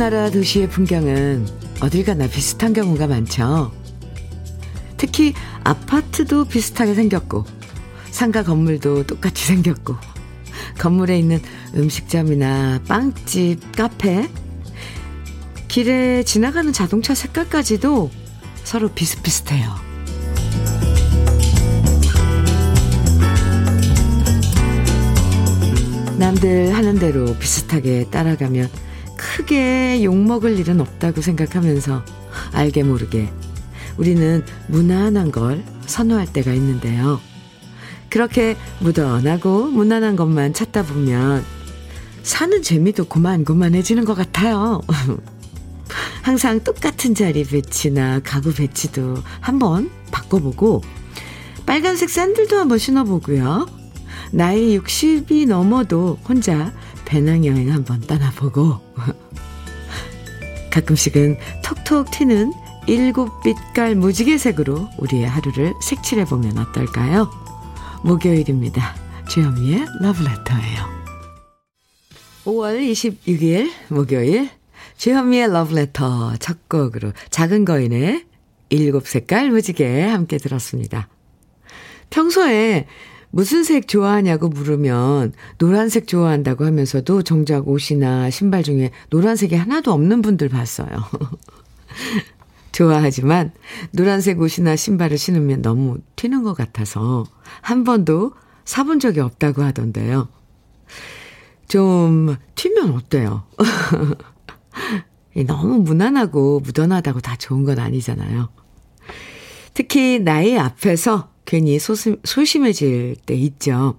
우리나라 도시의 풍경은 어딜 가나 비슷한 경우가 많죠. 특히 아파트도 비슷하게 생겼고, 상가 건물도 똑같이 생겼고, 건물에 있는 음식점이나 빵집, 카페, 길에 지나가는 자동차 색깔까지도 서로 비슷비슷해요. 남들 하는 대로 비슷하게 따라가면 크게 욕먹을 일은 없다고 생각하면서 알게 모르게 우리는 무난한 걸 선호할 때가 있는데요. 그렇게 무던하고 무난한 것만 찾다 보면 사는 재미도 고만고만해지는 것 같아요. 항상 똑같은 자리 배치나 가구 배치도 한번 바꿔보고 빨간색 샌들도 한번 신어보고요. 나이 60이 넘어도 혼자 배낭여행 한번 떠나보고 가끔씩은 톡톡 튀는 일곱 빛깔 무지개색으로 우리의 하루를 색칠해보면 어떨까요? 목요일입니다. 주현미의 러브레터예요. 5월 26일 목요일 주현미의 러브레터 첫 곡으로 작은 거인의 일곱 색깔 무지개 함께 들었습니다. 평소에 무슨 색 좋아하냐고 물으면 노란색 좋아한다고 하면서도 정작 옷이나 신발 중에 노란색이 하나도 없는 분들 봤어요. 좋아하지만 노란색 옷이나 신발을 신으면 너무 튀는 것 같아서 한 번도 사본 적이 없다고 하던데요. 좀 튀면 어때요? 너무 무난하고 무던하다고 다 좋은 건 아니잖아요. 특히 나이 앞에서 괜히 소심, 소심해질 때 있죠.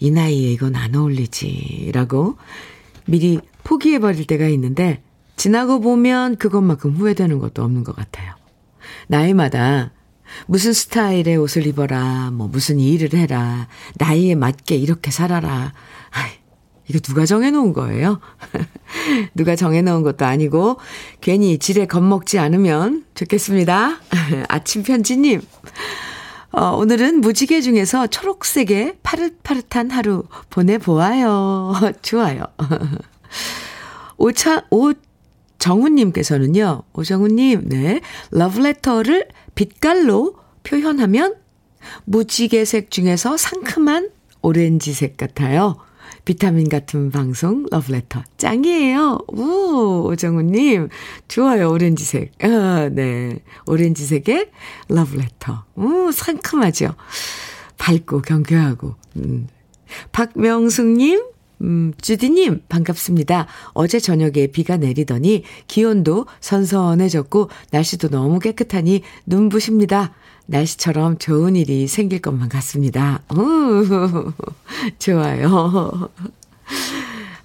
이 나이에 이건 안 어울리지. 라고 미리 포기해버릴 때가 있는데 지나고 보면 그것만큼 후회되는 것도 없는 것 같아요. 나이마다 무슨 스타일의 옷을 입어라, 뭐 무슨 일을 해라, 나이에 맞게 이렇게 살아라. 아이, 이거 누가 정해놓은 거예요? 누가 정해놓은 것도 아니고 괜히 지레 겁먹지 않으면 좋겠습니다. 아침 편지님. 어, 오늘은 무지개 중에서 초록색의 파릇파릇한 하루 보내보아요. 좋아요. 오차, 오, 정훈님께서는요, 오정훈님, 네, 러브레터를 빛깔로 표현하면 무지개색 중에서 상큼한 오렌지색 같아요. 비타민 같은 방송 러브레터 짱이에요. 우 오정우님 좋아요 오렌지색. 아, 네 오렌지색의 러브레터. 우 상큼하죠. 밝고 경쾌하고. 음. 박명숙님 음, 주디님, 반갑습니다. 어제 저녁에 비가 내리더니 기온도 선선해졌고, 날씨도 너무 깨끗하니 눈부십니다. 날씨처럼 좋은 일이 생길 것만 같습니다. 오, 좋아요.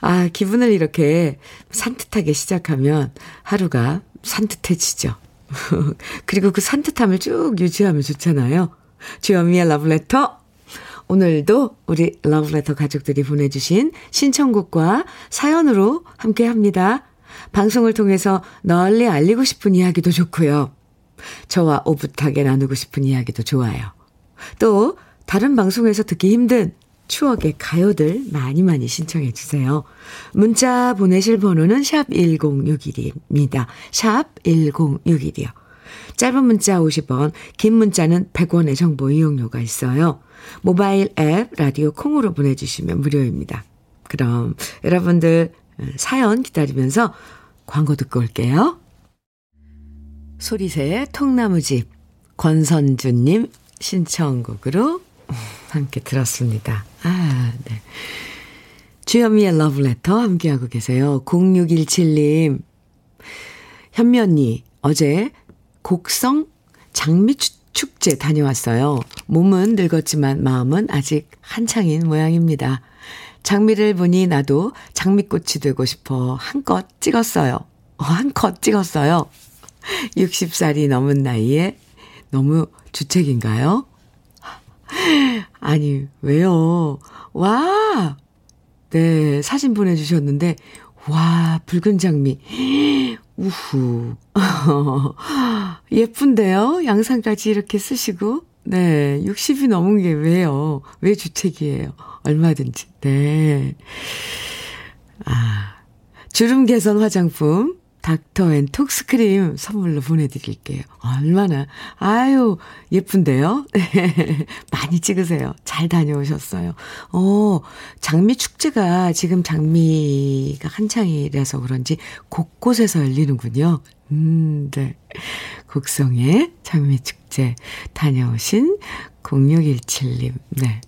아, 기분을 이렇게 산뜻하게 시작하면 하루가 산뜻해지죠. 그리고 그 산뜻함을 쭉 유지하면 좋잖아요. 주현미의 러브레터. 오늘도 우리 러브레터 가족들이 보내주신 신청곡과 사연으로 함께 합니다. 방송을 통해서 널리 알리고 싶은 이야기도 좋고요. 저와 오붓하게 나누고 싶은 이야기도 좋아요. 또 다른 방송에서 듣기 힘든 추억의 가요들 많이 많이 신청해 주세요. 문자 보내실 번호는 샵 1061입니다. 샵 1061이요. 짧은 문자 50원, 긴 문자는 100원의 정보 이용료가 있어요. 모바일 앱 라디오 콩으로 보내주시면 무료입니다. 그럼 여러분들 사연 기다리면서 광고 듣고 올게요. 소리새의 통나무집 권선주님 신청곡으로 함께 들었습니다. 아, 네. 주현미의 러브레터 함께하고 계세요. 0617님. 현미 언니, 어제 곡성 장미 축제 다녀왔어요. 몸은 늙었지만 마음은 아직 한창인 모양입니다. 장미를 보니 나도 장미꽃이 되고 싶어 한껏 찍었어요. 한컷 찍었어요. 60살이 넘은 나이에 너무 주책인가요? 아니, 왜요? 와! 네, 사진 보내주셨는데, 와, 붉은 장미. 우후. 예쁜데요? 양상까지 이렇게 쓰시고. 네, 60이 넘은 게 왜요? 왜 주책이에요? 얼마든지. 네. 아, 주름 개선 화장품 닥터 앤 톡스크림 선물로 보내드릴게요. 얼마나, 아유, 예쁜데요? 많이 찍으세요. 잘 다녀오셨어요. 어, 장미 축제가 지금 장미가 한창이라서 그런지 곳곳에서 열리는군요. 음, 네. 곡성의 장미축제 다녀오신 0617님, 네.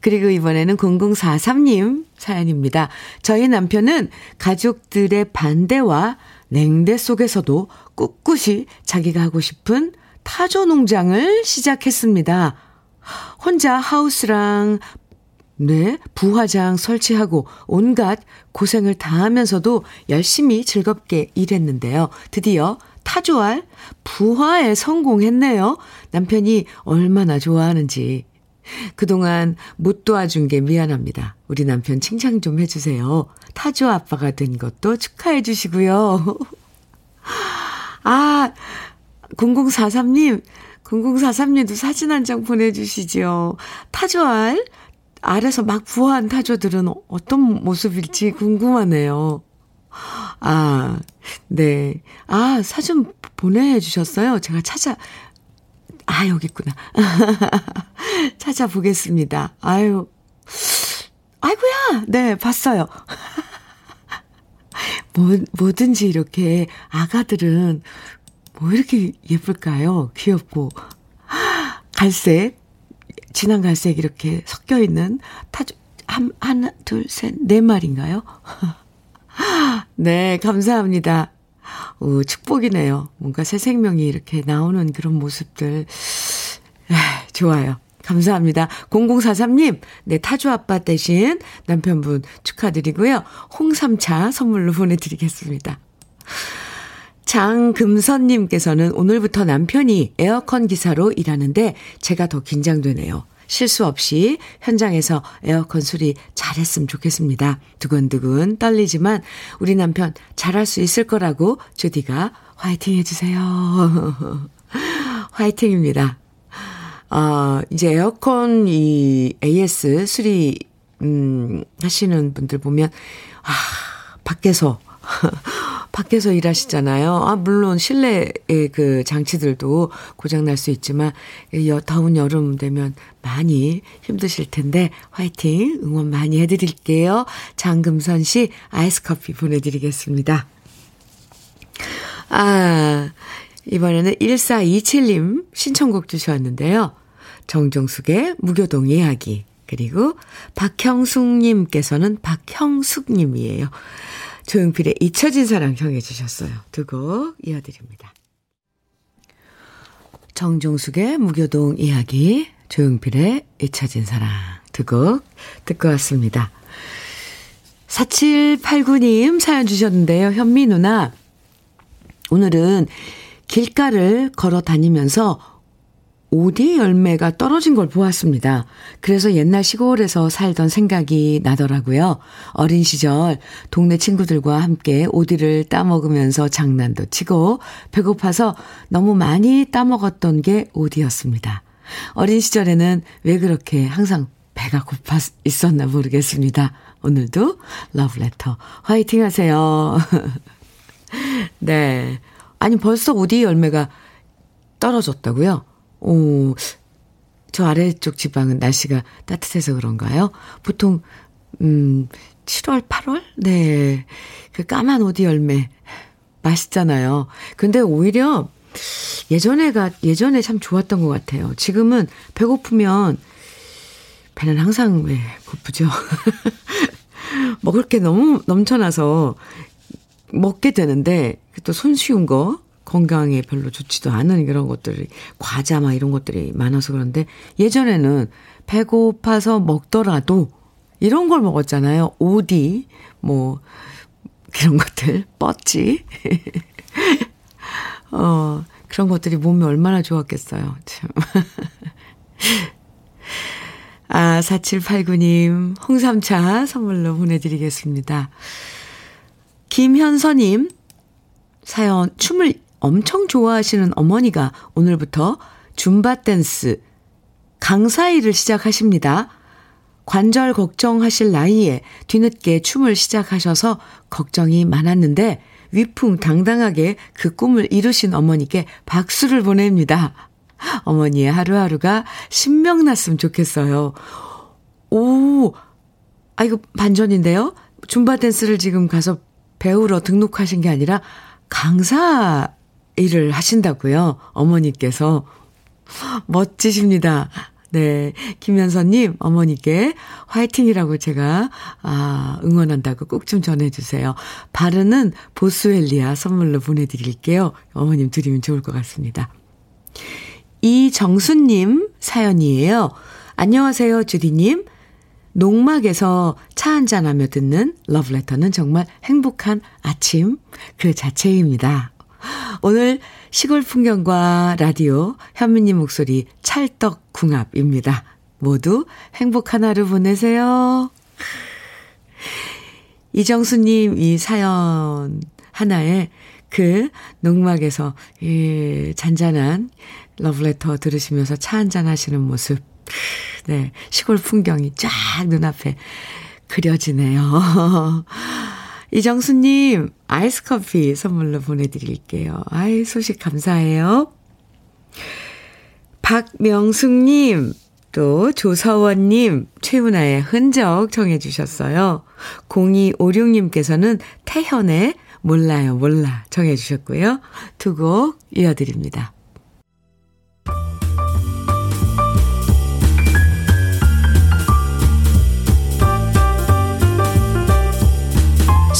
그리고 이번에는 0043님 사연입니다. 저희 남편은 가족들의 반대와 냉대 속에서도 꿋꿋이 자기가 하고 싶은 타조 농장을 시작했습니다. 혼자 하우스랑 네, 부화장 설치하고 온갖 고생을 다하면서도 열심히 즐겁게 일했는데요. 드디어 타조알 부화에 성공했네요. 남편이 얼마나 좋아하는지. 그동안 못 도와준 게 미안합니다. 우리 남편 칭찬 좀 해주세요. 타조 아빠가 된 것도 축하해 주시고요. 아, 0043님, 0043님도 사진 한 장 보내주시죠. 타조알, 알에서 막 부화한 타조들은 어떤 모습일지 궁금하네요. 아, 네. 아, 사진 보내주셨어요. 제가 찾아, 아, 여기 있구나. 찾아보겠습니다. 아유, 아이고야! 네, 봤어요. 뭐, 뭐든지 이렇게 아가들은 뭐 이렇게 예쁠까요? 귀엽고. 갈색, 진한 갈색 이렇게 섞여 있는 타조, 한, 하나, 둘, 셋, 네 마리인가요? 네, 감사합니다. 오, 축복이네요. 뭔가 새 생명이 이렇게 나오는 그런 모습들. 에, 좋아요. 감사합니다. 0043님, 네, 타조 아빠 대신 남편분 축하드리고요. 홍삼차 선물로 보내드리겠습니다. 장금선님께서는 오늘부터 남편이 에어컨 기사로 일하는데 제가 더 긴장되네요. 실수 없이 현장에서 에어컨 수리 잘했으면 좋겠습니다. 두근두근 떨리지만 우리 남편 잘할 수 있을 거라고 주디가 화이팅 해주세요. 화이팅입니다. 아, 이제 에어컨 이 AS 수리, 음, 하시는 분들 보면, 아, 밖에서, 밖에서 일하시잖아요. 아, 물론 실내의 그 장치들도 고장날 수 있지만, 더운 여름 되면 많이 힘드실 텐데, 화이팅! 응원 많이 해드릴게요. 장금선 씨 아이스 커피 보내드리겠습니다. 아, 이번에는 1427님 신청곡 주셨는데요. 정종숙의 무교동 이야기. 그리고 박형숙님께서는 박형숙님이에요. 조용필의 잊혀진 사랑 청해 주셨어요. 두 곡 이어드립니다. 정종숙의 무교동 이야기, 조용필의 잊혀진 사랑 두 곡 듣고 왔습니다. 4789님 사연 주셨는데요. 현미 누나, 오늘은 길가를 걸어 다니면서 오디 열매가 떨어진 걸 보았습니다. 그래서 옛날 시골에서 살던 생각이 나더라고요. 어린 시절 동네 친구들과 함께 오디를 따먹으면서 장난도 치고 배고파서 너무 많이 따먹었던 게 오디였습니다. 어린 시절에는 왜 그렇게 항상 배가 고파 있었나 모르겠습니다. 오늘도 러브레터 화이팅 하세요. 네. 아니 벌써 오디 열매가 떨어졌다고요? 오, 저 아래쪽 지방은 날씨가 따뜻해서 그런가요? 보통, 음, 7월, 8월? 네. 그 까만 오디 열매. 맛있잖아요. 근데 오히려 예전에가, 예전에 참 좋았던 것 같아요. 지금은 배고프면 배는 항상 왜 고프죠? 먹을 게 너무 넘쳐나서 먹게 되는데 또 손쉬운 거 건강에 별로 좋지도 않은 그런 것들이 과자 막 이런 것들이 많아서 그런데 예전에는 배고파서 먹더라도 이런 걸 먹었잖아요. 오디 뭐 그런 것들 뻗지. 어, 그런 것들이 몸에 얼마나 좋았겠어요. 참. 아, 4789님, 홍삼차 선물로 보내드리겠습니다. 김현서님, 사연, 춤을 엄청 좋아하시는 어머니가 오늘부터 줌바 댄스 강사 일을 시작하십니다. 관절 걱정하실 나이에 뒤늦게 춤을 시작하셔서 걱정이 많았는데 위풍당당하게 그 꿈을 이루신 어머니께 박수를 보냅니다. 어머니의 하루하루가 신명났으면 좋겠어요. 오, 아, 이거 반전인데요? 줌바 댄스를 지금 가서 배우러 등록하신 게 아니라 강사 일을 하신다고요. 어머니께서. 멋지십니다. 네. 김현선님, 어머니께 화이팅이라고 제가, 아, 응원한다고 꼭 좀 전해주세요. 바르는 보스웰리아 선물로 보내드릴게요. 어머님 드리면 좋을 것 같습니다. 이정수님 사연이에요. 안녕하세요, 주디님. 농막에서 차 한잔하며 듣는 러브레터는 정말 행복한 아침 그 자체입니다. 오늘 시골 풍경과 라디오, 현미님 목소리 찰떡 궁합입니다. 모두 행복한 하루 보내세요. 이정수님 이 사연 하나에 그 농막에서 이 잔잔한 러브레터 들으시면서 차 한잔 하시는 모습. 네, 시골 풍경이 쫙 눈앞에 그려지네요. 이정수님, 아이스 커피 선물로 보내드릴게요. 아이, 소식 감사해요. 박명숙님, 또 조서원님, 최은아의 흔적 정해주셨어요. 0256님께서는 태현의 몰라요, 몰라 정해주셨고요. 두 곡 이어드립니다.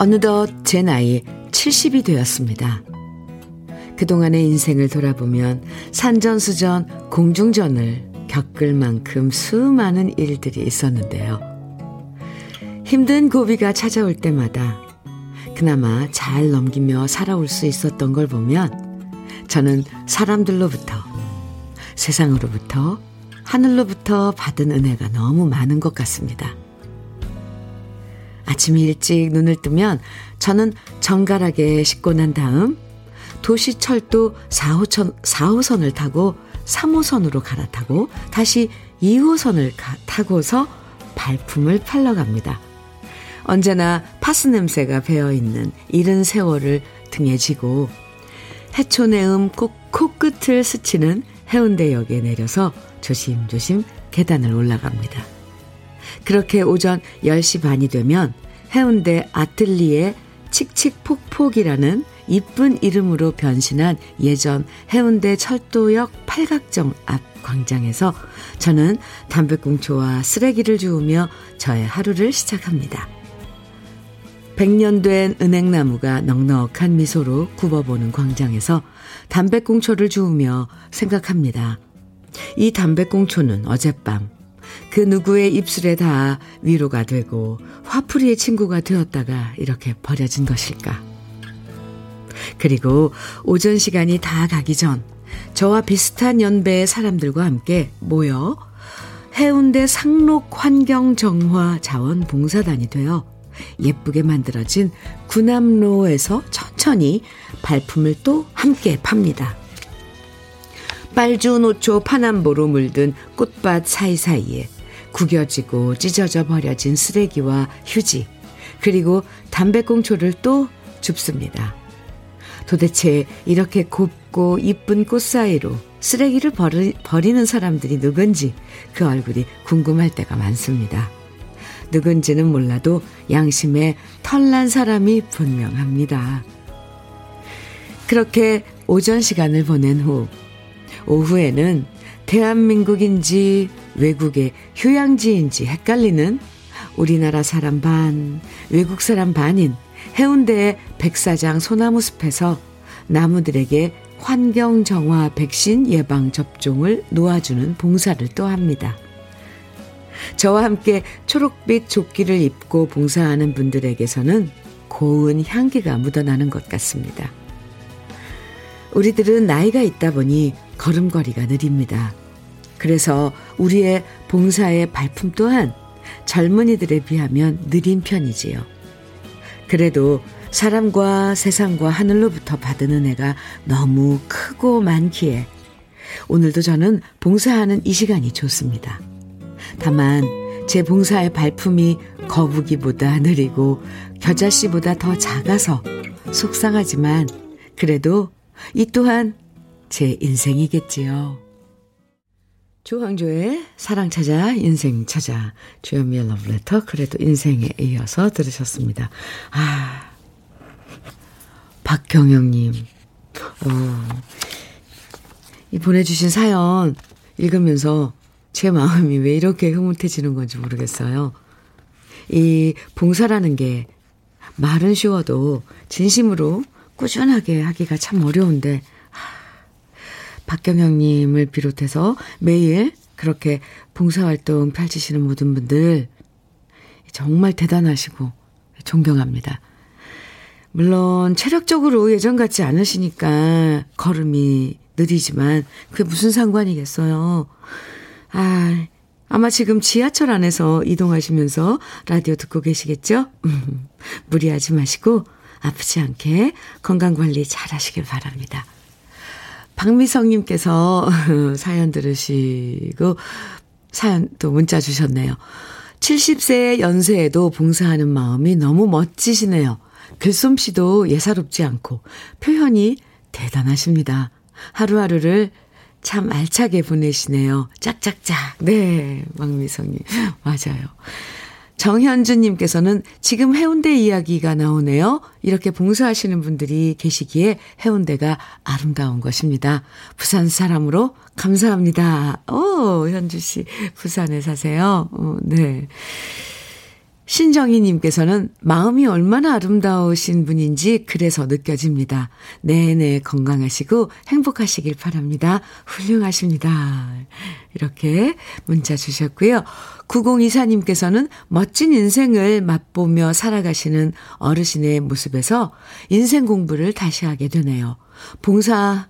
어느덧 제 나이 70이 되었습니다. 그동안의 인생을 돌아보면 산전수전, 공중전을 겪을 만큼 수많은 일들이 있었는데요. 힘든 고비가 찾아올 때마다 그나마 잘 넘기며 살아올 수 있었던 걸 보면 저는 사람들로부터, 세상으로부터, 하늘로부터 받은 은혜가 너무 많은 것 같습니다. 아침 일찍 눈을 뜨면 저는 정갈하게 씻고 난 다음 도시철도 4호선, 4호선을 타고 3호선으로 갈아타고 다시 2호선을 가, 타고서 발품을 팔러 갑니다. 언제나 파스 냄새가 배어있는 이른 세월을 등에 지고 해초내음 꼭 코끝을 스치는 해운대역에 내려서 조심조심 계단을 올라갑니다. 그렇게 오전 10시 반이 되면 해운대 아틀리에 칙칙폭폭이라는 이쁜 이름으로 변신한 예전 해운대 철도역 팔각정 앞 광장에서 저는 담배꽁초와 쓰레기를 주우며 저의 하루를 시작합니다. 백년 된 은행나무가 넉넉한 미소로 굽어보는 광장에서 담배꽁초를 주우며 생각합니다. 이 담배꽁초는 어젯밤 그 누구의 입술에 닿아 위로가 되고 화풀이의 친구가 되었다가 이렇게 버려진 것일까. 그리고 오전 시간이 다 가기 전 저와 비슷한 연배의 사람들과 함께 모여 해운대 상록 환경 정화 자원 봉사단이 되어 예쁘게 만들어진 구남로에서 천천히 발품을 또 함께 팝니다. 빨주 노초 파남보로 물든 꽃밭 사이사이에 구겨지고 찢어져 버려진 쓰레기와 휴지, 그리고 담배꽁초를 또 줍습니다. 도대체 이렇게 곱고 이쁜 꽃 사이로 쓰레기를 버리, 버리는 사람들이 누군지 그 얼굴이 궁금할 때가 많습니다. 누군지는 몰라도 양심에 털난 사람이 분명합니다. 그렇게 오전 시간을 보낸 후 오후에는 대한민국인지 외국의 휴양지인지 헷갈리는 우리나라 사람 반, 외국 사람 반인 해운대의 백사장 소나무 숲에서 나무들에게 환경 정화 백신 예방 접종을 놓아주는 봉사를 또 합니다. 저와 함께 초록빛 조끼를 입고 봉사하는 분들에게서는 고운 향기가 묻어나는 것 같습니다. 우리들은 나이가 있다 보니 걸음걸이가 느립니다. 그래서 우리의 봉사의 발품 또한 젊은이들에 비하면 느린 편이지요. 그래도 사람과 세상과 하늘로부터 받은 은혜가 너무 크고 많기에 오늘도 저는 봉사하는 이 시간이 좋습니다. 다만 제 봉사의 발품이 거북이보다 느리고 겨자씨보다 더 작아서 속상하지만 그래도 이 또한 제 인생이겠지요. 조항조의 사랑 찾아 인생 찾아 주현미의 러브레터 그래도 인생에 이어서 들으셨습니다. 아 박경영님 어, 이 보내주신 사연 읽으면서 제 마음이 왜 이렇게 흐뭇해지는 건지 모르겠어요. 이 봉사라는 게 말은 쉬워도 진심으로 꾸준하게 하기가 참 어려운데 박경영님을 비롯해서 매일 그렇게 봉사활동 펼치시는 모든 분들 정말 대단하시고 존경합니다. 물론 체력적으로 예전 같지 않으시니까 걸음이 느리지만 그게 무슨 상관이겠어요. 아, 아마 지금 지하철 안에서 이동하시면서 라디오 듣고 계시겠죠? 무리하지 마시고 아프지 않게 건강 관리 잘 하시길 바랍니다. 박미성님께서 사연 들으시고 사연 또 문자 주셨네요. 70세 연세에도 봉사하는 마음이 너무 멋지시네요. 글솜씨도 예사롭지 않고 표현이 대단하십니다. 하루하루를 참 알차게 보내시네요. 짝짝짝. 네, 박미성님. 맞아요. 정현주님께서는 지금 해운대 이야기가 나오네요. 이렇게 봉사하시는 분들이 계시기에 해운대가 아름다운 것입니다. 부산 사람으로 감사합니다. 오, 현주씨, 부산에 사세요. 어, 네. 신정희님께서는 마음이 얼마나 아름다우신 분인지 그래서 느껴집니다. 내내 건강하시고 행복하시길 바랍니다. 훌륭하십니다. 이렇게 문자 주셨고요. 9024님께서는 멋진 인생을 맛보며 살아가시는 어르신의 모습에서 인생 공부를 다시 하게 되네요. 봉사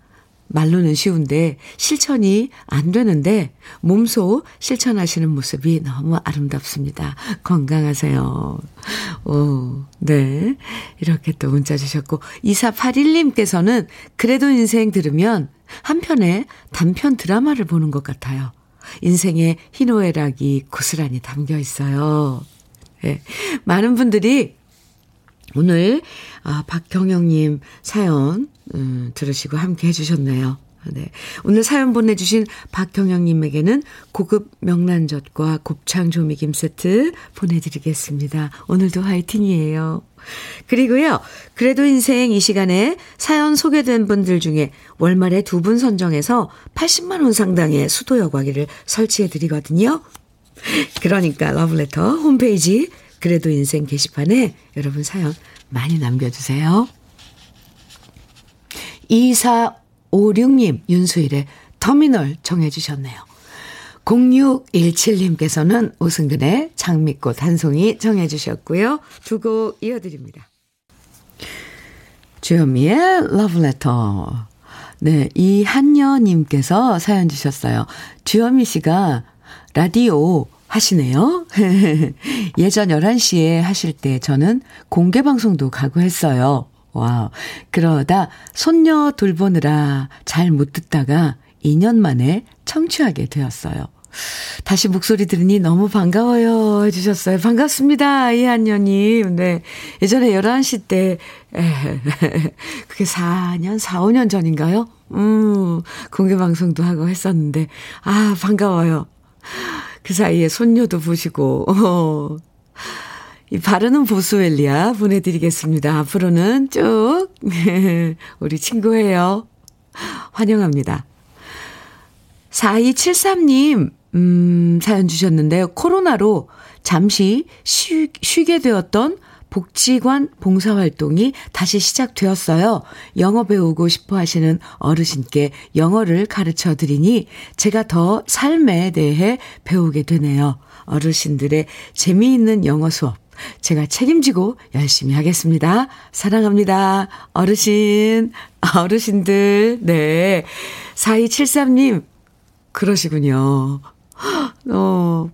말로는 쉬운데 실천이 안 되는데 몸소 실천하시는 모습이 너무 아름답습니다. 건강하세요. 오, 네. 이렇게 또 문자 주셨고 2481님께서는 그래도 인생 들으면 한편의 단편 드라마를 보는 것 같아요. 인생의 희노애락이 고스란히 담겨 있어요. 네. 많은 분들이 오늘 아, 박경영 님 사연 음, 들으시고 함께 해주셨네요. 네. 오늘 사연 보내주신 박경영님에게는 고급 명란젓과 곱창 조미김 세트 보내드리겠습니다. 오늘도 화이팅이에요. 그리고요, 그래도 인생 이 시간에 사연 소개된 분들 중에 월말에 두 분 선정해서 80만원 상당의 수도 여과기를 설치해드리거든요. 그러니까 러브레터 홈페이지 그래도 인생 게시판에 여러분 사연 많이 남겨주세요. 2456님, 윤수일의 터미널 정해주셨네요. 0617님께서는 오승근의 장미꽃 한 송이 정해주셨고요. 두 곡 이어드립니다. 주현미의 러브레터. 네, 이한여님께서 사연 주셨어요. 주현미 씨가 라디오 하시네요. 예전 11시에 하실 때 저는 공개방송도 가고 했어요. 와, 그러다 손녀 돌보느라 잘 못 듣다가 2년 만에 청취하게 되었어요. 다시 목소리 들으니 너무 반가워요. 해주셨어요. 반갑습니다. 이한녀님. 네. 예전에 11시 때, 에, 그게 4년, 4, 5년 전인가요? 음, 공개방송도 하고 했었는데, 아, 반가워요. 그 사이에 손녀도 보시고, 어. 이 바르는 보스웰리아 보내드리겠습니다. 앞으로는 쭉, 우리 친구예요. 환영합니다. 4273님, 음, 사연 주셨는데요. 코로나로 잠시 쉬, 쉬게 되었던 복지관 봉사활동이 다시 시작되었어요. 영어 배우고 싶어 하시는 어르신께 영어를 가르쳐 드리니 제가 더 삶에 대해 배우게 되네요. 어르신들의 재미있는 영어 수업. 제가 책임지고 열심히 하겠습니다. 사랑합니다. 어르신, 어르신들, 네. 4273님, 그러시군요. 어,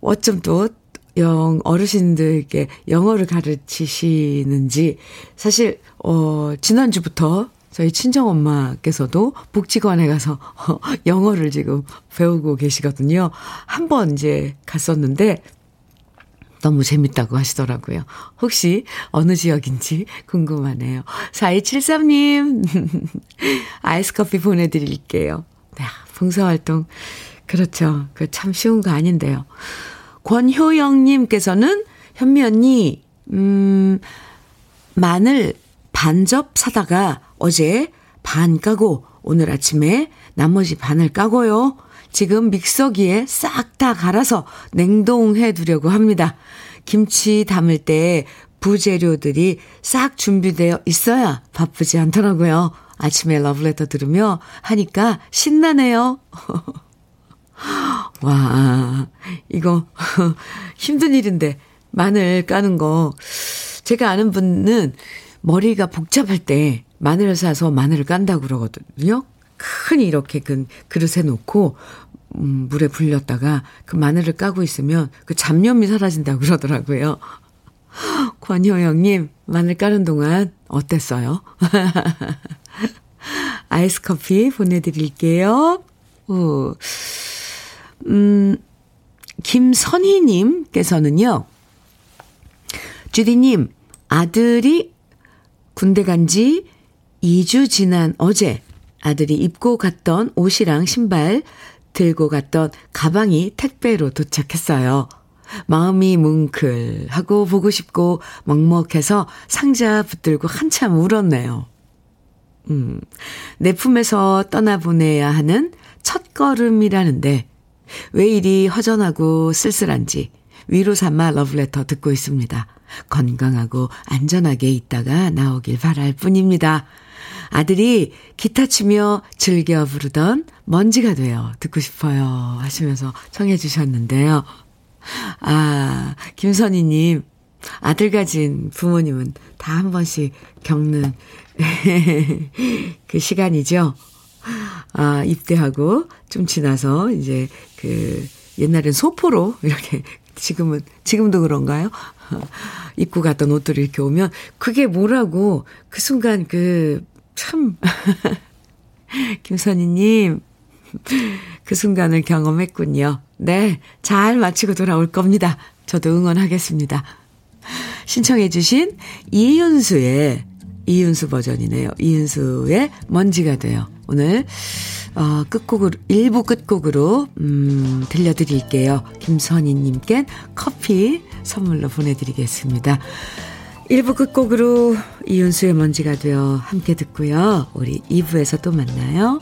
어쩜 또, 영, 어르신들께 영어를 가르치시는지, 사실, 어, 지난주부터 저희 친정엄마께서도 복지관에 가서 영어를 지금 배우고 계시거든요. 한 번 이제 갔었는데, 너무 재밌다고 하시더라고요. 혹시 어느 지역인지 궁금하네요. 4273님, 아이스 커피 보내드릴게요. 네, 봉사활동. 그렇죠. 그 참 쉬운 거 아닌데요. 권효영님께서는 현미 언니, 음, 마늘 반접 사다가 어제 반 까고 오늘 아침에 나머지 반을 까고요. 지금 믹서기에 싹 다 갈아서 냉동해 두려고 합니다. 김치 담을 때 부재료들이 싹 준비되어 있어야 바쁘지 않더라고요. 아침에 러브레터 들으며 하니까 신나네요. 와, 이거 힘든 일인데 마늘 까는 거 제가 아는 분은 머리가 복잡할 때 마늘을 사서 마늘을 깐다고 그러거든요. 큰 이렇게 그 그릇에 놓고 음, 물에 불렸다가 그 마늘을 까고 있으면 그 잡념이 사라진다고 그러더라고요. 권효영님, 마늘 까는 동안 어땠어요? 아이스 커피 보내드릴게요. 오. 음, 김선희님께서는요, 주디님, 아들이 군대 간 지 2주 지난 어제 아들이 입고 갔던 옷이랑 신발 들고 갔던 가방이 택배로 도착했어요. 마음이 뭉클하고 보고 싶고 먹먹해서 상자 붙들고 한참 울었네요. 음, 내 품에서 떠나보내야 하는 첫 걸음이라는데 왜 이리 허전하고 쓸쓸한지 위로 삼아 러브레터 듣고 있습니다. 건강하고 안전하게 있다가 나오길 바랄 뿐입니다. 아들이 기타 치며 즐겨 부르던 먼지가 돼요. 듣고 싶어요. 하시면서 청해 주셨는데요. 아, 김선희님, 아들 가진 부모님은 다 한 번씩 겪는 그 시간이죠. 아, 입대하고 좀 지나서 이제 그 옛날엔 소포로 이렇게 지금은 지금도 그런가요? 입고 갔던 옷들이 이렇게 오면 그게 뭐라고 그 순간 그 참 김선희님 그 순간을 경험했군요. 네, 잘 마치고 돌아올 겁니다. 저도 응원하겠습니다. 신청해주신 이윤수의 이윤수 버전이네요. 이윤수의 먼지가 돼요. 오늘 어, 끝곡으로 1부 끝곡으로 음, 들려드릴게요. 김선희님께 커피 선물로 보내드리겠습니다. 1부 끝곡으로 이윤수의 먼지가 되어 함께 듣고요. 우리 2부에서 또 만나요.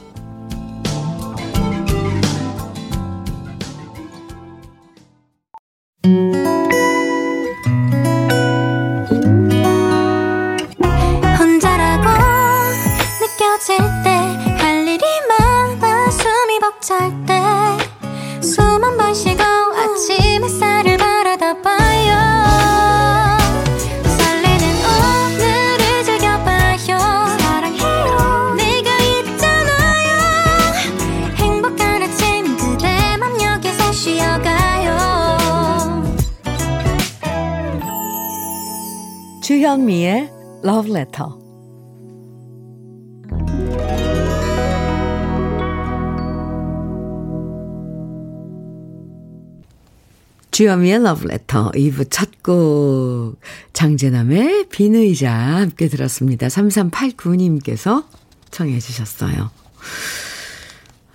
주현미의 Love Letter 2부 첫 곡 장재남의 빈 의자 함께 들었습니다. 3389님께서 청해 주셨어요.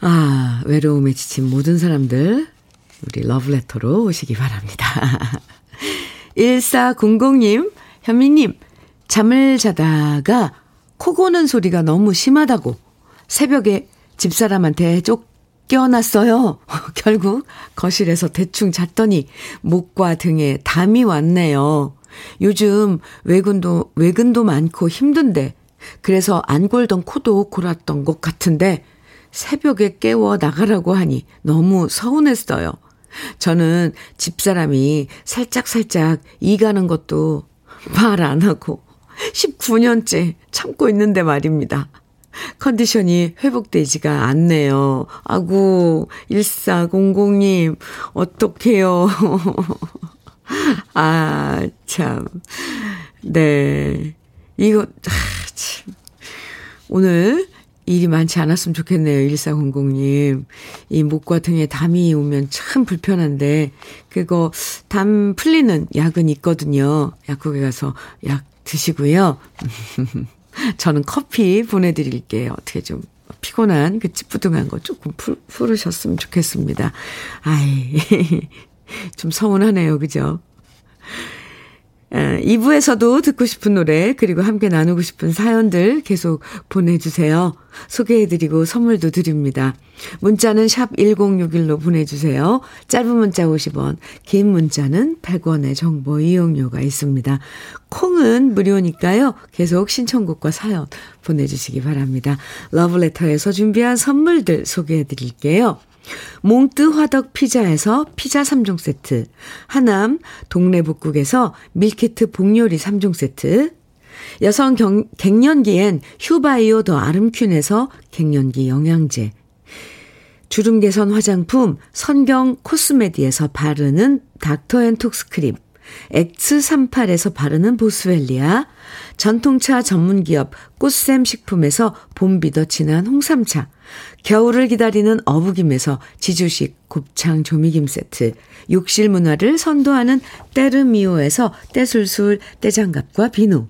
아, 외로움에 지친 모든 사람들 우리 러브레터로 오시기 바랍니다. 1400님 현미님, 잠을 자다가 코 고는 소리가 너무 심하다고 새벽에 집사람한테 쫓겨났어요. 결국 거실에서 대충 잤더니 목과 등에 담이 왔네요. 요즘 외근도, 외근도 많고 힘든데, 그래서 안 골던 코도 골았던 것 같은데, 새벽에 깨워 나가라고 하니 너무 서운했어요. 저는 집사람이 살짝살짝 이 가는 것도 말 안 하고 19년째 참고 있는데 말입니다. 컨디션이 회복되지가 않네요. 아구, 1400님, 어떡해요. 아, 참. 네. 이거, 아, 참. 오늘 일이 많지 않았으면 좋겠네요. 1400님. 이 목과 등에 담이 오면 참 불편한데, 그거 담 풀리는 약은 있거든요. 약국에 가서 약 드시고요. 저는 커피 보내드릴게요. 어떻게 좀 피곤한 그 찌뿌둥한 거 조금 풀, 풀으셨으면 좋겠습니다. 아이, 좀 서운하네요. 그죠? 2부에서도 듣고 싶은 노래, 그리고 함께 나누고 싶은 사연들 계속 보내주세요. 소개해드리고 선물도 드립니다. 문자는 샵 1061로 보내주세요. 짧은 문자 50원, 긴 문자는 100원의 정보 이용료가 있습니다. 콩은 무료니까요. 계속 신청곡과 사연 보내주시기 바랍니다. 러브레터에서 준비한 선물들 소개해드릴게요. 몽뜨 화덕 피자에서 피자 3종 세트, 하남 동래북국에서 밀키트 복요리 3종 세트, 여성 경, 갱년기엔 휴바이오 더 아름퀸에서 갱년기 영양제, 주름 개선 화장품 선경 코스메디에서 바르는 닥터앤톡스크림, X38에서 바르는 보스웰리아, 전통차 전문기업 꽃샘 식품에서 봄비더 진한 홍삼차, 겨울을 기다리는 어부김에서 지주식 곱창 조미김 세트, 욕실 문화를 선도하는 때르미오에서 떼술술 떼장갑과 비누,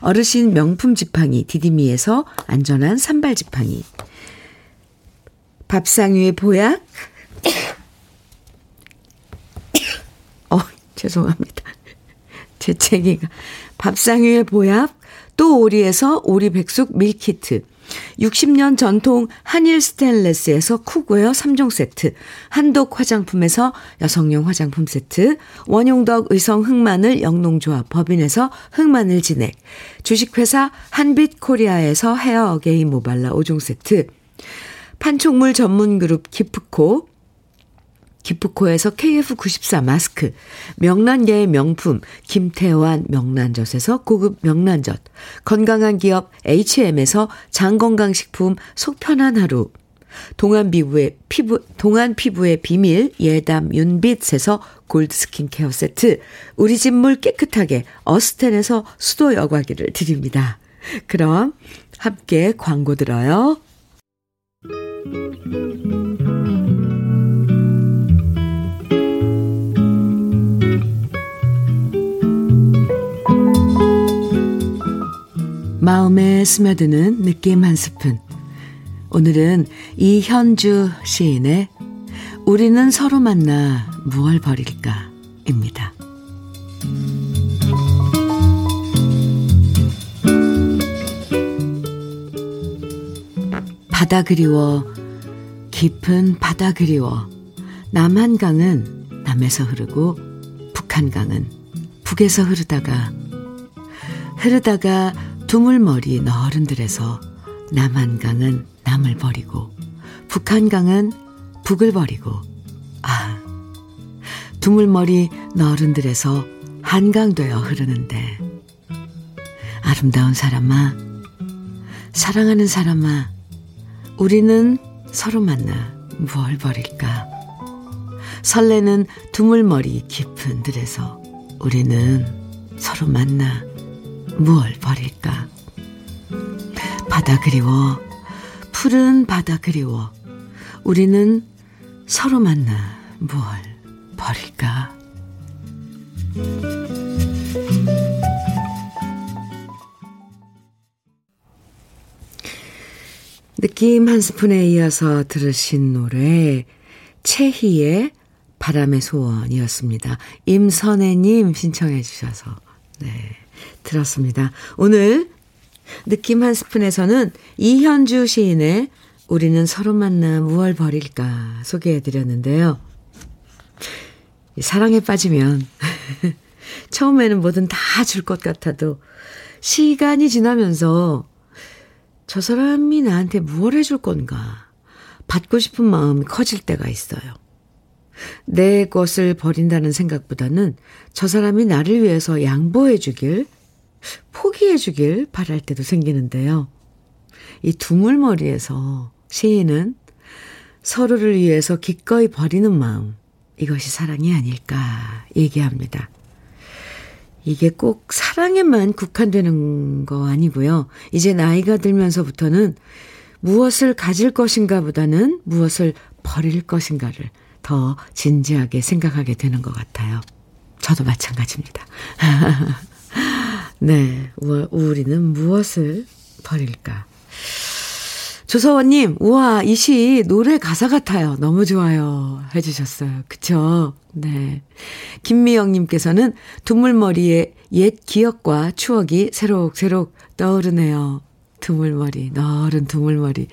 어르신 명품 지팡이 디디미에서 안전한 산발 지팡이, 밥상 위의 보약, 어, 죄송합니다. 재채기가. 밥상 위의 보약, 또 오리에서 오리 백숙 밀키트, 60년 전통 한일 스테인레스에서 cookware 3종 세트, 한독 화장품에서 여성용 화장품 세트, 원용덕 의성 흑마늘 영농조합 법인에서 흑마늘 진액, 주식회사 한빛 코리아에서 헤어 어게인 모발라 5종 세트, 판촉물 전문 그룹 기프코, 기프코에서 KF94 마스크, 명란계의 명품 김태환 명란젓에서 고급 명란젓, 건강한 기업 H&M에서 장건강식품 속편한 하루, 동안 피부의 피부 동안 피부의 비밀 예담 윤빛에서 골드 스킨케어 세트, 우리 집 물 깨끗하게 어스텐에서 수도 여과기를 드립니다. 그럼 함께 광고 들어요. 마음에 스며드는 느낌 한 스푼. 오늘은 이현주 시인의 우리는 서로 만나 무얼 버릴까? 입니다. 바다 그리워, 깊은 바다 그리워. 남한강은 남에서 흐르고, 북한강은 북에서 흐르다가, 흐르다가 두물머리 너른들에서 남한강은 남을 버리고 북한강은 북을 버리고 아 두물머리 너른들에서 한강되어 흐르는데 아름다운 사람아 사랑하는 사람아 우리는 서로 만나 무얼 버릴까? 설레는 두물머리 깊은 들에서 우리는 서로 만나 무얼 버릴까? 바다 그리워, 푸른 바다 그리워, 우리는 서로 만나 무얼 버릴까? 느낌 한 스푼에 이어서 들으신 노래, 최희의 바람의 소원이었습니다. 임선혜님 신청해 주셔서, 네. 들었습니다. 오늘 느낌 한 스푼에서는 이현주 시인의 우리는 서로 만나 무얼 버릴까 소개해 드렸는데요. 사랑에 빠지면 처음에는 뭐든 다 줄 것 같아도 시간이 지나면서 저 사람이 나한테 무엇 해줄 건가 받고 싶은 마음이 커질 때가 있어요. 내 것을 버린다는 생각보다는 저 사람이 나를 위해서 양보해 주길, 포기해 주길 바랄 때도 생기는데요. 이 두물머리에서 시인은 서로를 위해서 기꺼이 버리는 마음, 이것이 사랑이 아닐까 얘기합니다. 이게 꼭 사랑에만 국한되는 거 아니고요. 이제 나이가 들면서부터는 무엇을 가질 것인가 보다는 무엇을 버릴 것인가를 더 진지하게 생각하게 되는 것 같아요. 저도 마찬가지입니다. 네, 우리는 무엇을 버릴까? 조서원님, 우와, 이 시 노래 가사 같아요. 너무 좋아요. 해주셨어요. 그쵸? 네. 김미영님께서는 두물머리에 옛 기억과 추억이 새록새록 떠오르네요. 두물머리, 너른 두물머리.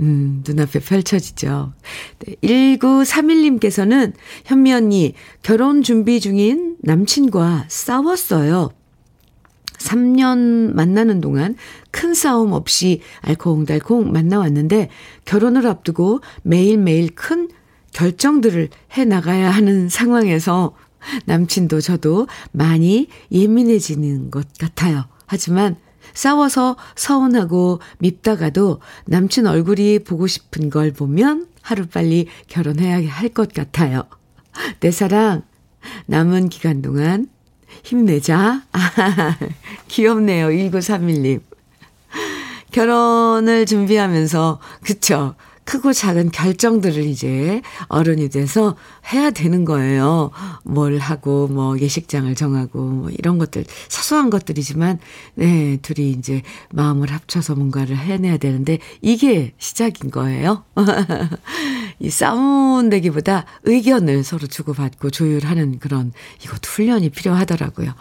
음, 눈앞에 펼쳐지죠. 네, 1931님께서는 현미 언니, 결혼 준비 중인 남친과 싸웠어요. 3년 만나는 동안 큰 싸움 없이 알콩달콩 만나왔는데 결혼을 앞두고 매일매일 큰 결정들을 해 나가야 하는 상황에서 남친도 저도 많이 예민해지는 것 같아요. 하지만 싸워서 서운하고 밉다가도 남친 얼굴이 보고 싶은 걸 보면 하루빨리 결혼해야 할 것 같아요. 내 사랑, 남은 기간 동안 힘내자. 아, 귀엽네요. 1931님. 결혼을 준비하면서, 그쵸. 크고 작은 결정들을 이제 어른이 돼서 해야 되는 거예요. 뭘 하고, 뭐, 예식장을 정하고, 뭐, 이런 것들, 사소한 것들이지만, 네, 둘이 이제 마음을 합쳐서 뭔가를 해내야 되는데, 이게 시작인 거예요. 이 싸움되기보다 의견을 서로 주고받고 조율하는 그런, 이것도 훈련이 필요하더라고요.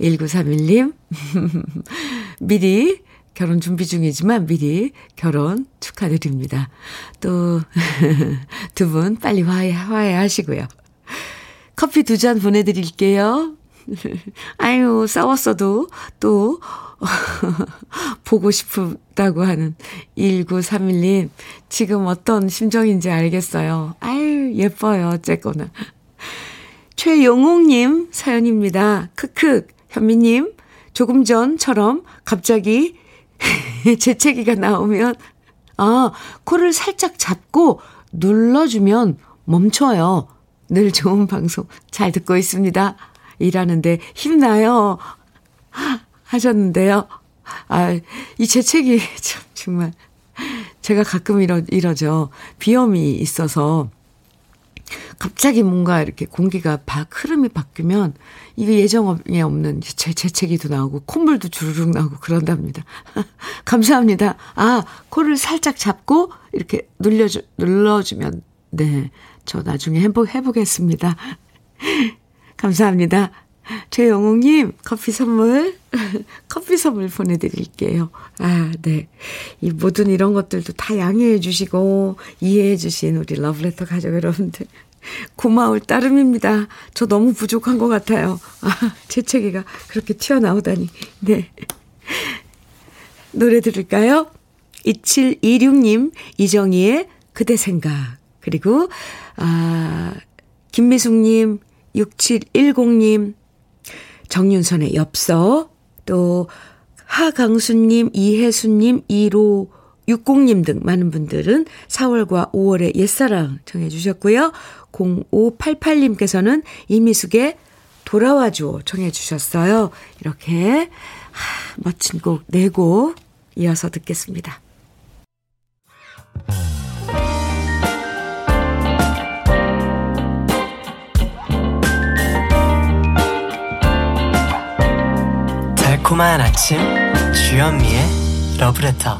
1931님, 미리 결혼 준비 중이지만 미리 결혼 축하드립니다. 또, 두 분 빨리 화해, 화해하시고요. 커피 두 잔 보내드릴게요. 아유, 싸웠어도 또, 보고 싶다고 하는 1931님. 지금 어떤 심정인지 알겠어요. 아유, 예뻐요. 어쨌거나. 최용옥님 사연입니다. 크크, 현미님. 조금 전처럼 갑자기 재채기가 나오면, 아, 코를 살짝 잡고 눌러주면 멈춰요. 늘 좋은 방송 잘 듣고 있습니다. 일하는데 힘나요. 하셨는데요. 아, 이 재채기 참, 정말. 제가 가끔 이러, 이러죠. 비염이 있어서 갑자기 뭔가 이렇게 공기가 바, 흐름이 바뀌면 이게 예정에 없는 재, 재채기도 나오고 콧물도 주르륵 나오고 그런답니다. 감사합니다. 아, 코를 살짝 잡고 이렇게 눌려주, 눌러주면 네. 저 나중에 해보, 해보겠습니다. 감사합니다. 최영웅님, 커피 선물, 커피 선물 보내드릴게요. 아, 네. 이 모든 이런 것들도 다 양해해 주시고, 이해해 주신 우리 러브레터 가족 여러분들. 고마울 따름입니다. 저 너무 부족한 것 같아요. 아, 재채기가 그렇게 튀어나오다니. 네. 노래 들을까요? 2726님, 이정희의 그대 생각. 그리고, 아, 김미숙님, 6710님, 정윤선의 엽서, 또 하강수님, 이혜수님, 1호 60님 등 많은 분들은 4월과 5월의 옛사랑 정해 주셨고요. 0588님께서는 이미숙의 돌아와줘 정해 주셨어요. 이렇게 하, 멋진 곡 4곡 이어서 듣겠습니다. 달콤한 아침 주현미의 러브레터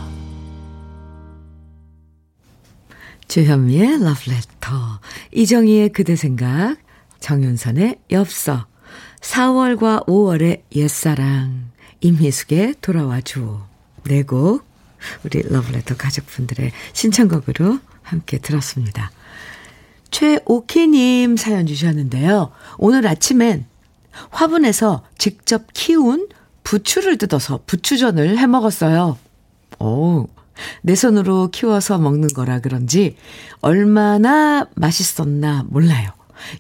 주현미의 러브레터 이정희의 그대 생각 정윤선의 엽서 4월과 5월의 옛사랑 임희숙의 돌아와 주오 네곡 우리 러브레터 가족분들의 신청곡으로 함께 들었습니다. 최오키님 사연 주셨는데요. 오늘 아침엔 화분에서 직접 키운 부추를 뜯어서 부추전을 해 먹었어요. 오, 내 손으로 키워서 먹는 거라 그런지 얼마나 맛있었나 몰라요.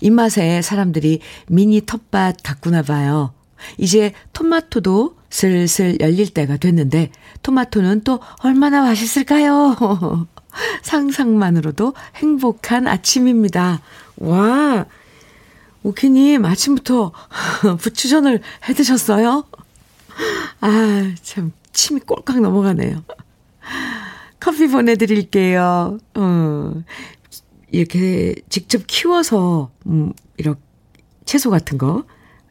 입맛에 사람들이 미니 텃밭 가꾸나 봐요. 이제 토마토도 슬슬 열릴 때가 됐는데 토마토는 또 얼마나 맛있을까요? 상상만으로도 행복한 아침입니다. 와, 오키님 아침부터 부추전을 해 드셨어요? 아, 참, 침이 꼴깍 넘어가네요. 커피 보내드릴게요. 어, 이렇게 직접 키워서, 음, 이렇게 채소 같은 거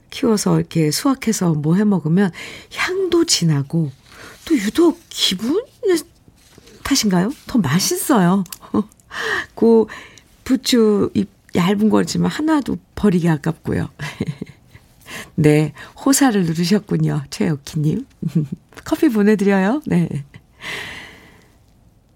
키워서 이렇게 수확해서 뭐 해 먹으면 향도 진하고 또 유독 기분 탓인가요? 더 맛있어요. 그 부추 잎 얇은 거지만 하나도 버리기 아깝고요. 네, 호사를 누르셨군요. 최옥희님. 커피 보내드려요. 네.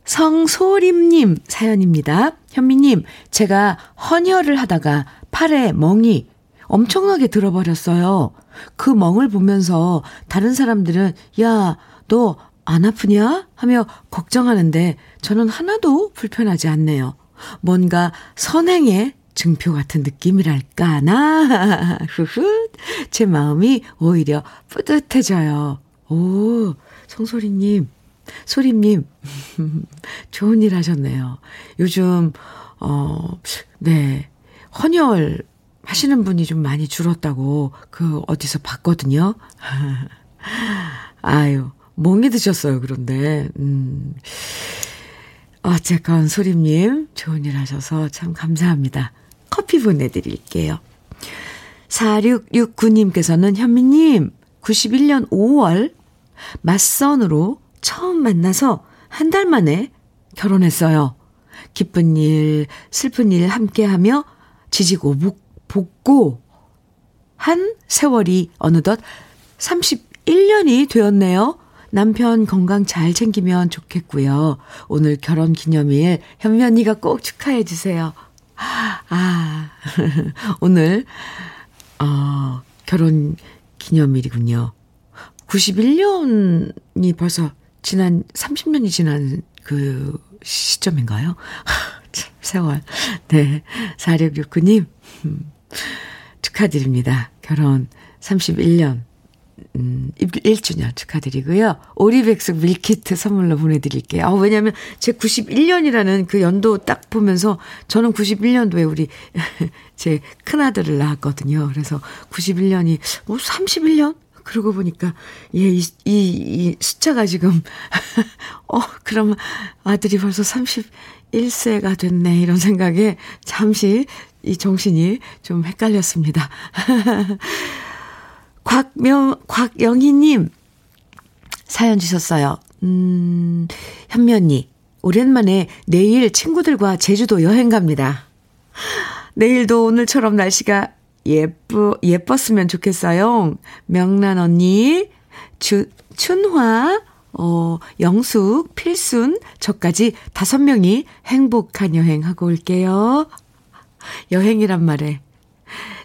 성소림님 사연입니다. 현미님, 제가 헌혈을 하다가 팔에 멍이 엄청나게 들어버렸어요. 그 멍을 보면서 다른 사람들은, 야, 너 안 아프냐? 하며 걱정하는데 저는 하나도 불편하지 않네요. 뭔가 선행의 증표 같은 느낌이랄까나. 후후. 제 마음이 오히려 뿌듯해져요. 오, 성소리님, 소리님, 좋은 일 하셨네요. 요즘, 어, 네, 헌혈 하시는 분이 좀 많이 줄었다고 그 어디서 봤거든요. 아유, 멍이 드셨어요, 그런데. 음. 어쨌건 소림님, 좋은 일 하셔서 참 감사합니다. 커피 보내드릴게요. 4669님께서는 현미님, 91년 5월 맞선으로 처음 만나서 한 달 만에 결혼했어요. 기쁜 일, 슬픈 일 함께 하며 지지고 볶고 한 세월이 어느덧 31년이 되었네요. 남편 건강 잘 챙기면 좋겠고요. 오늘 결혼 기념일 현미 언니가 꼭 축하해 주세요. 아, 오늘, 어, 결혼 기념일이군요. 91년이 벌써 지난, 30년이 지난 그 시점인가요? 참, 세월. 네. 4669님, 음, 축하드립니다. 결혼 31년 음, 1주년 축하드리고요. 오리백숙 밀키트 선물로 보내드릴게요. 아, 왜냐면 제 91년이라는 그 연도 딱 보면서 저는 91년도에 우리 제 큰아들을 낳았거든요. 그래서 91년이 뭐 31년? 그러고 보니까 예, 이, 이, 이 숫자가 지금 어, 그러면 아들이 벌써 31세가 됐네. 이런 생각에 잠시 이 정신이 좀 헷갈렸습니다. 곽명, 곽영희님, 사연 주셨어요. 음, 현미 언니, 오랜만에 내일 친구들과 제주도 여행 갑니다. 내일도 오늘처럼 날씨가 예쁘, 예뻤으면 좋겠어요. 명란 언니, 주, 춘화, 어, 영숙, 필순, 저까지 다섯 명이 행복한 여행 하고 올게요. 여행이란 말에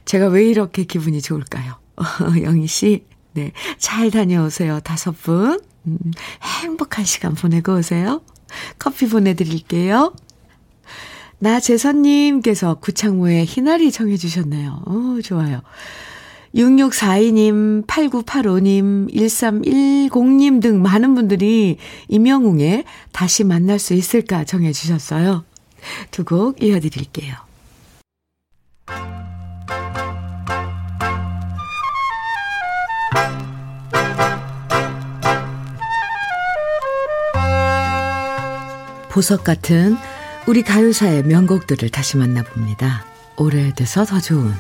제가 왜 이렇게 기분이 좋을까요? 영희 씨, 네. 잘 다녀오세요. 다섯 분. 음, 행복한 시간 보내고 오세요. 커피 보내드릴게요. 나재선님께서 구창모의 희나리 정해주셨네요. 오, 좋아요. 6642님, 8985님, 1310님 등 많은 분들이 임영웅의 다시 만날 수 있을까 정해주셨어요. 두 곡 이어드릴게요. 보석 같은 우리 가요사의 명곡들을 다시 만나봅니다. 오래돼서 더 좋은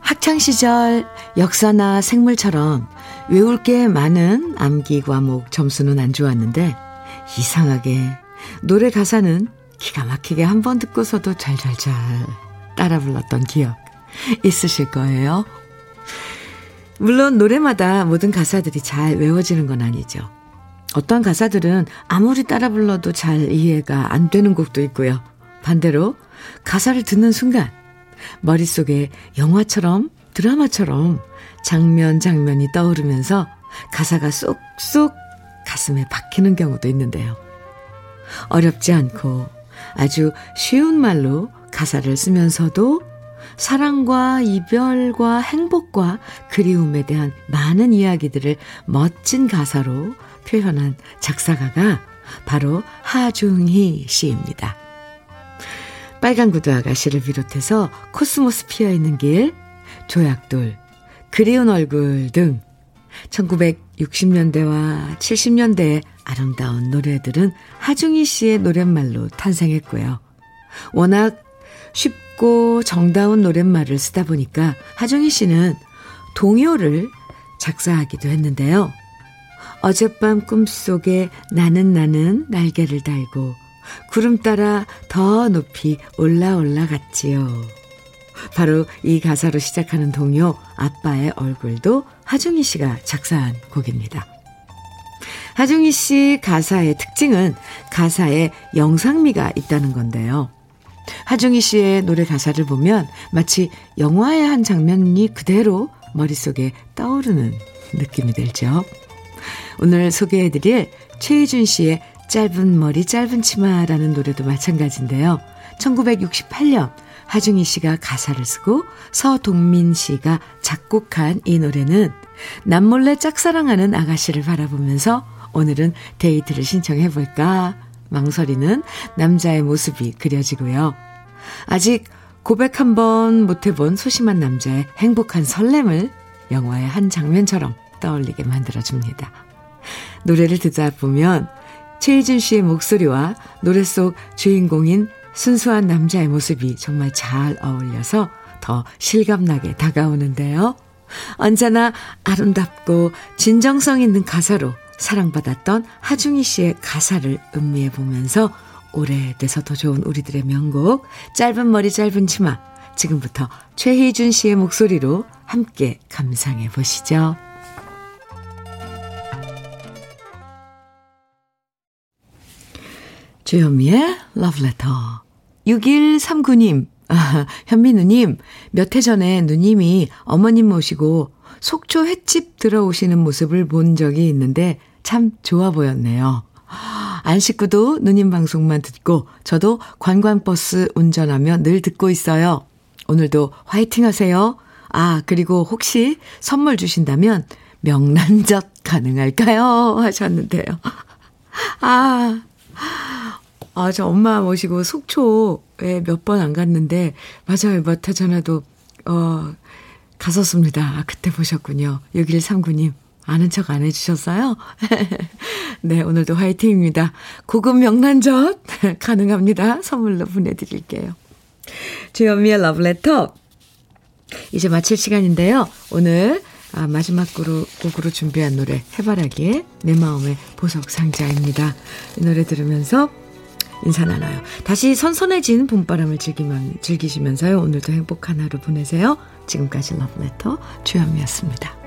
학창시절 역사나 생물처럼 외울 게 많은 암기 과목 점수는 안 좋았는데 이상하게 노래 가사는 기가 막히게 한 번 듣고서도 잘잘잘 따라 불렀던 기억 있으실 거예요. 물론 노래마다 모든 가사들이 잘 외워지는 건 아니죠. 어떤 가사들은 아무리 따라 불러도 잘 이해가 안 되는 곡도 있고요. 반대로 가사를 듣는 순간 머릿속에 영화처럼 드라마처럼 장면 장면이 떠오르면서 가사가 쏙쏙 가슴에 박히는 경우도 있는데요. 어렵지 않고 아주 쉬운 말로 가사를 쓰면서도 사랑과 이별과 행복과 그리움에 대한 많은 이야기들을 멋진 가사로 표현한 작사가가 바로 하중희 씨입니다. 빨간 구두 아가씨를 비롯해서 코스모스 피어 있는 길, 조약돌, 그리운 얼굴 등 1960년대와 70년대의 아름다운 노래들은 하중희 씨의 노랫말로 탄생했고요. 워낙 쉽고 정다운 노랫말을 쓰다 보니까 하중희 씨는 동요를 작사하기도 했는데요. 어젯밤 꿈속에 나는 나는 날개를 달고 구름 따라 더 높이 올라 올라 갔지요. 바로 이 가사로 시작하는 동요 아빠의 얼굴도 하중희 씨가 작사한 곡입니다. 하중희 씨 가사의 특징은 가사에 영상미가 있다는 건데요. 하중희 씨의 노래 가사를 보면 마치 영화의 한 장면이 그대로 머릿속에 떠오르는 느낌이 들죠. 오늘 소개해드릴 최희준 씨의 짧은 머리 짧은 치마라는 노래도 마찬가지인데요. 1968년 하중희 씨가 가사를 쓰고 서동민 씨가 작곡한 이 노래는 남몰래 짝사랑하는 아가씨를 바라보면서 오늘은 데이트를 신청해볼까 망설이는 남자의 모습이 그려지고요. 아직 고백 한 번 못해본 소심한 남자의 행복한 설렘을 영화의 한 장면처럼 떠올리게 만들어줍니다. 노래를 듣다 보면 최희준 씨의 목소리와 노래 속 주인공인 순수한 남자의 모습이 정말 잘 어울려서 더 실감나게 다가오는데요. 언제나 아름답고 진정성 있는 가사로 사랑받았던 하중희 씨의 가사를 음미해 보면서 오래돼서 더 좋은 우리들의 명곡 짧은 머리 짧은 치마 지금부터 최희준 씨의 목소리로 함께 감상해 보시죠. 주현미의 러브레터 6139님 아, 현민우님, 몇 해 전에 누님이 어머님 모시고 속초 횟집 들어오시는 모습을 본 적이 있는데 참 좋아 보였네요. 안 식구도 누님 방송만 듣고 저도 관광버스 운전하며 늘 듣고 있어요. 오늘도 화이팅 하세요. 아, 그리고 혹시 선물 주신다면 명란젓 가능할까요? 하셨는데요. 아, 아, 저 엄마 모시고 속초에 몇 번 안 갔는데, 맞아요. 전에도, 어, 갔었습니다. 아, 그때 보셨군요. 6139님. 아는 척 안 해주셨어요? 네, 오늘도 화이팅입니다. 고급 명란젓 가능합니다. 선물로 보내드릴게요. 주현미의 러브레터. 이제 마칠 시간인데요. 오늘 아, 마지막 곡으로, 곡으로 준비한 노래 해바라기의 내 마음의 보석 상자입니다. 이 노래 들으면서 인사 나눠요. 다시 선선해진 봄바람을 즐기면, 즐기시면서요. 오늘도 행복한 하루 보내세요. 지금까지 러브레터 주현미였습니다.